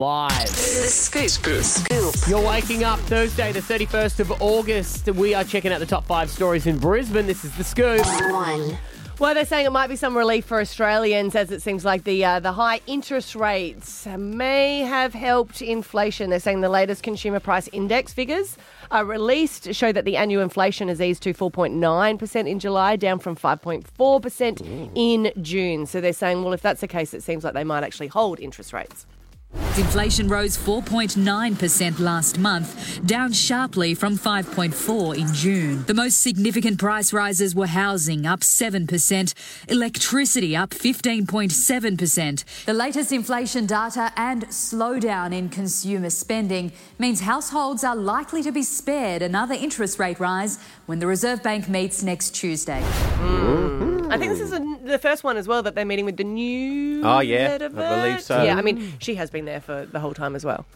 Live. The scoop. Scoop. Scoop. You're waking up Thursday, the 31st of August. We are checking out the top five stories in Brisbane. This is the scoop. One. Well, they're saying it might be some relief for Australians as it seems like the uh, the high interest rates may have helped inflation. They're saying the latest consumer price index figures are released show that the annual inflation has eased to 4.9% in July, down from 5.4% in June. So they're saying, well, if that's the case, it seems like they might actually hold interest rates. Inflation rose 4.9% last month, down sharply from 5.4 in June. The most significant price rises were housing up 7%, electricity up 15.7%. The latest inflation data and slowdown in consumer spending means households are likely to be spared another interest rate rise when the Reserve Bank meets next Tuesday. Mm-hmm. I think this is a, the first one as well that they're meeting with the new. Oh, yeah, head of I believe it. so. Yeah, I mean, she has been there for the whole time as well.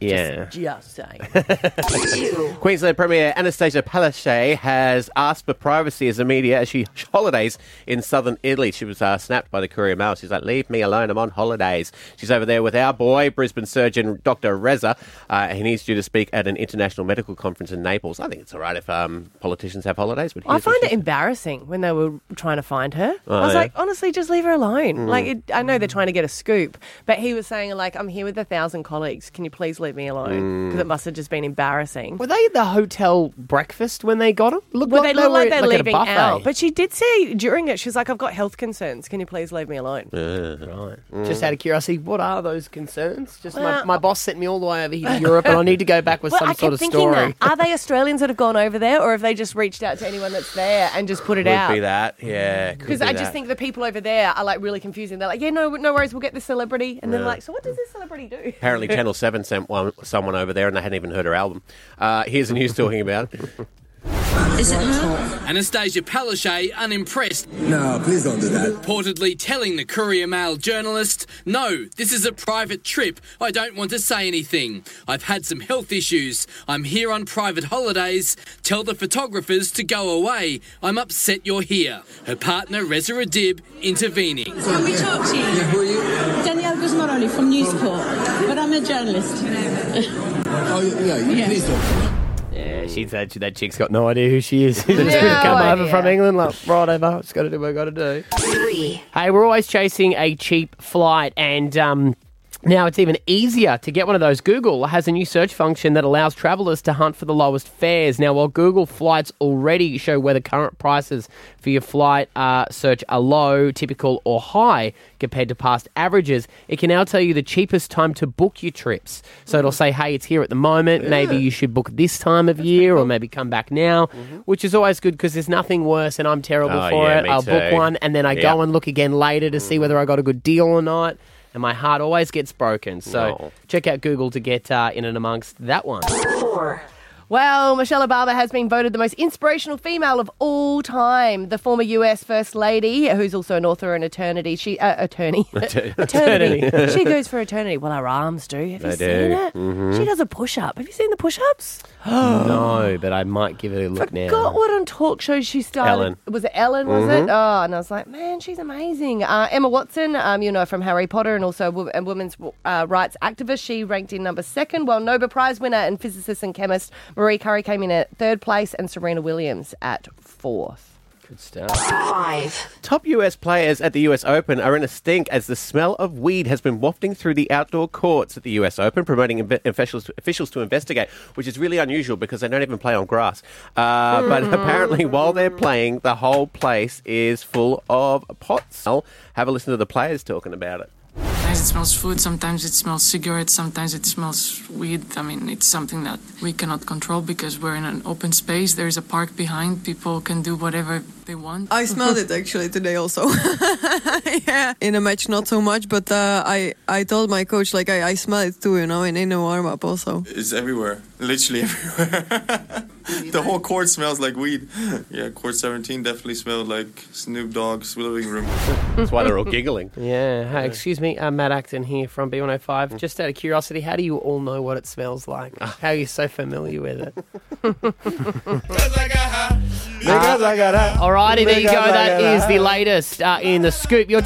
Yeah. Just saying. Queensland Premier Annastacia Palaszczuk has asked for privacy as a media as she holidays in southern Italy. She was uh, snapped by the Courier Mail. She's like, "Leave me alone. I'm on holidays." She's over there with our boy, Brisbane surgeon Dr. Reza, uh, and he's due to speak at an international medical conference in Naples. I think it's all right if um, politicians have holidays, but I here's what find she it embarrassing when they were trying to find her. Oh, I was oh, yeah. like, honestly, just leave her alone. Hmm. Like, it, I know they're trying to get a scoop, but he was saying, like, I'm here with a thousand colleagues. Can you please leave me alone? Because hmm. it must have just been embarrassing. Were they at the hotel breakfast when they got him? Look Well, like they look like they're at a leaving buffet. out. But she did say during it, she was like, I've got health concerns. Can you please leave me alone? Right. Hmm. Just out of curiosity, what are those concerns? Just my, Well- my boss sent me all the way over here to Europe, and I need to go back with Well, some I sort of thinking story. that. Are they Australians that have gone over there, or have they just reached out to anyone that's there and just put it Could out? be that, yeah. Could Because be I just that. think the people over there are like really confusing. They're like, yeah, no, no worries, we'll get this celebrity, and then Yeah. like, so what does this celebrity do? Apparently, Channel 7 sent one, someone over there and they hadn't even heard her album. Uh, here's the news talking about it. Is it her? Annastacia Palaszczuk unimpressed, No, please don't do that. reportedly telling the Courier Mail journalist, "No, this is a private trip. I don't want to say anything. I've had some health issues. I'm here on private holidays. Tell the photographers to go away. I'm upset you're here." Her partner Reza Adib intervening. Can we talk to you? Yeah, who are you? Danielle Guzmaroli from News Corp, but I'm a journalist. Oh, yeah, yeah. please don't. Yeah, she said that chick's got no idea who she is. She's just No come over idea. from England, like, right over, just got to do what I got to do. Three. Hey, we're always chasing a cheap flight, and um, now it's even easier to get one of those. Google has a new search function that allows travelers to hunt for the lowest fares. Now, while Google Flights already show where the current prices for your flight uh, search are low, typical, or high compared to past averages, it can now tell you the cheapest time to book your trips. So it'll say, hey, it's here at the moment. Maybe you should book this time of year, or maybe come back now, which is always good because there's nothing worse, and I'm terrible Oh, for yeah, it. I'll book one, and then I Yeah. go and look again later to see whether I got a good deal or not. And my heart always gets broken. So No. check out Google to get uh, in and amongst that one. Four. Well, Michelle Obama has been voted the most inspirational female of all time. The former U.S. First Lady, who's also an author and eternity, she uh, attorney, eternity. she goes for eternity. Well, her arms do. Have you They seen do. it? She does a push-up. Have you seen the push-ups? no, but I might give it a look Forgot now. what on talk show she started. Ellen. Was it Ellen? Was it? Oh, and I was like, man, she's amazing. Uh, Emma Watson, um, you know from Harry Potter, and also a wo- women's uh, rights activist. She ranked in number second. While Nobel Prize winner and physicist and chemist Marie Curie came in at third place, and Serena Williams at fourth. Good stuff. Five. Top US players at the US Open are in a stink as the smell of weed has been wafting through the outdoor courts at the US Open, promoting inve- officials, officials to investigate, which is really unusual because they don't even play on grass. Uh, but apparently, while they're playing, the whole place is full of pot smell. Have a listen to the players talking about it. Sometimes it smells food, sometimes it smells cigarettes, sometimes it smells weed. I mean, it's something that we cannot control because we're in an open space. There's a park behind. People can do whatever they want. I smelled it actually today also. yeah, in a match not so much, but uh, I I told my coach like I, I smell it too, you know, in in a warm up also. It's everywhere, literally everywhere. the whole court smells like weed. Yeah, court 17 definitely smelled like Snoop Dogg's living room. That's why they're all giggling. Yeah. Hey, excuse me, uh, Matt Acton here from B105. Just out of curiosity, how do you all know what it smells like? How are you so familiar with it? Alrighty, there you go. That is the latest uh, in the scoop. Your